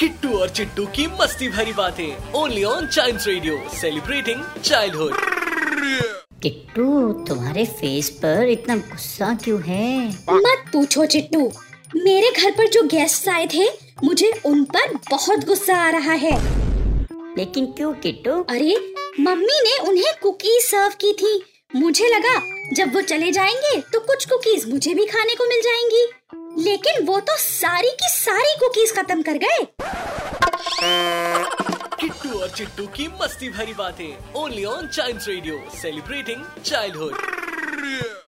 किट्टू और चिट्टू की मस्ती भरी बातें। Only on Child Radio celebrating childhood Kittu तुम्हारे फेस पर इतना गुस्सा क्यों है? मत पूछो चिट्टू। मेरे घर पर जो गेस्ट आए थे मुझे उन पर बहुत गुस्सा आ रहा है। लेकिन क्यों किट्टू? अरे मम्मी ने उन्हें कुकीज सर्व की थी। मुझे लगा जब वो चले जाएँगे तो कुछ कुकीज मुझे भी खाने को मिल जाएँगी। लेकिन वो तो सारी की सारी कुकीज खत्म कर गए। किट्टू और चिट्टू की मस्ती भरी बातें only on Child Radio celebrating childhood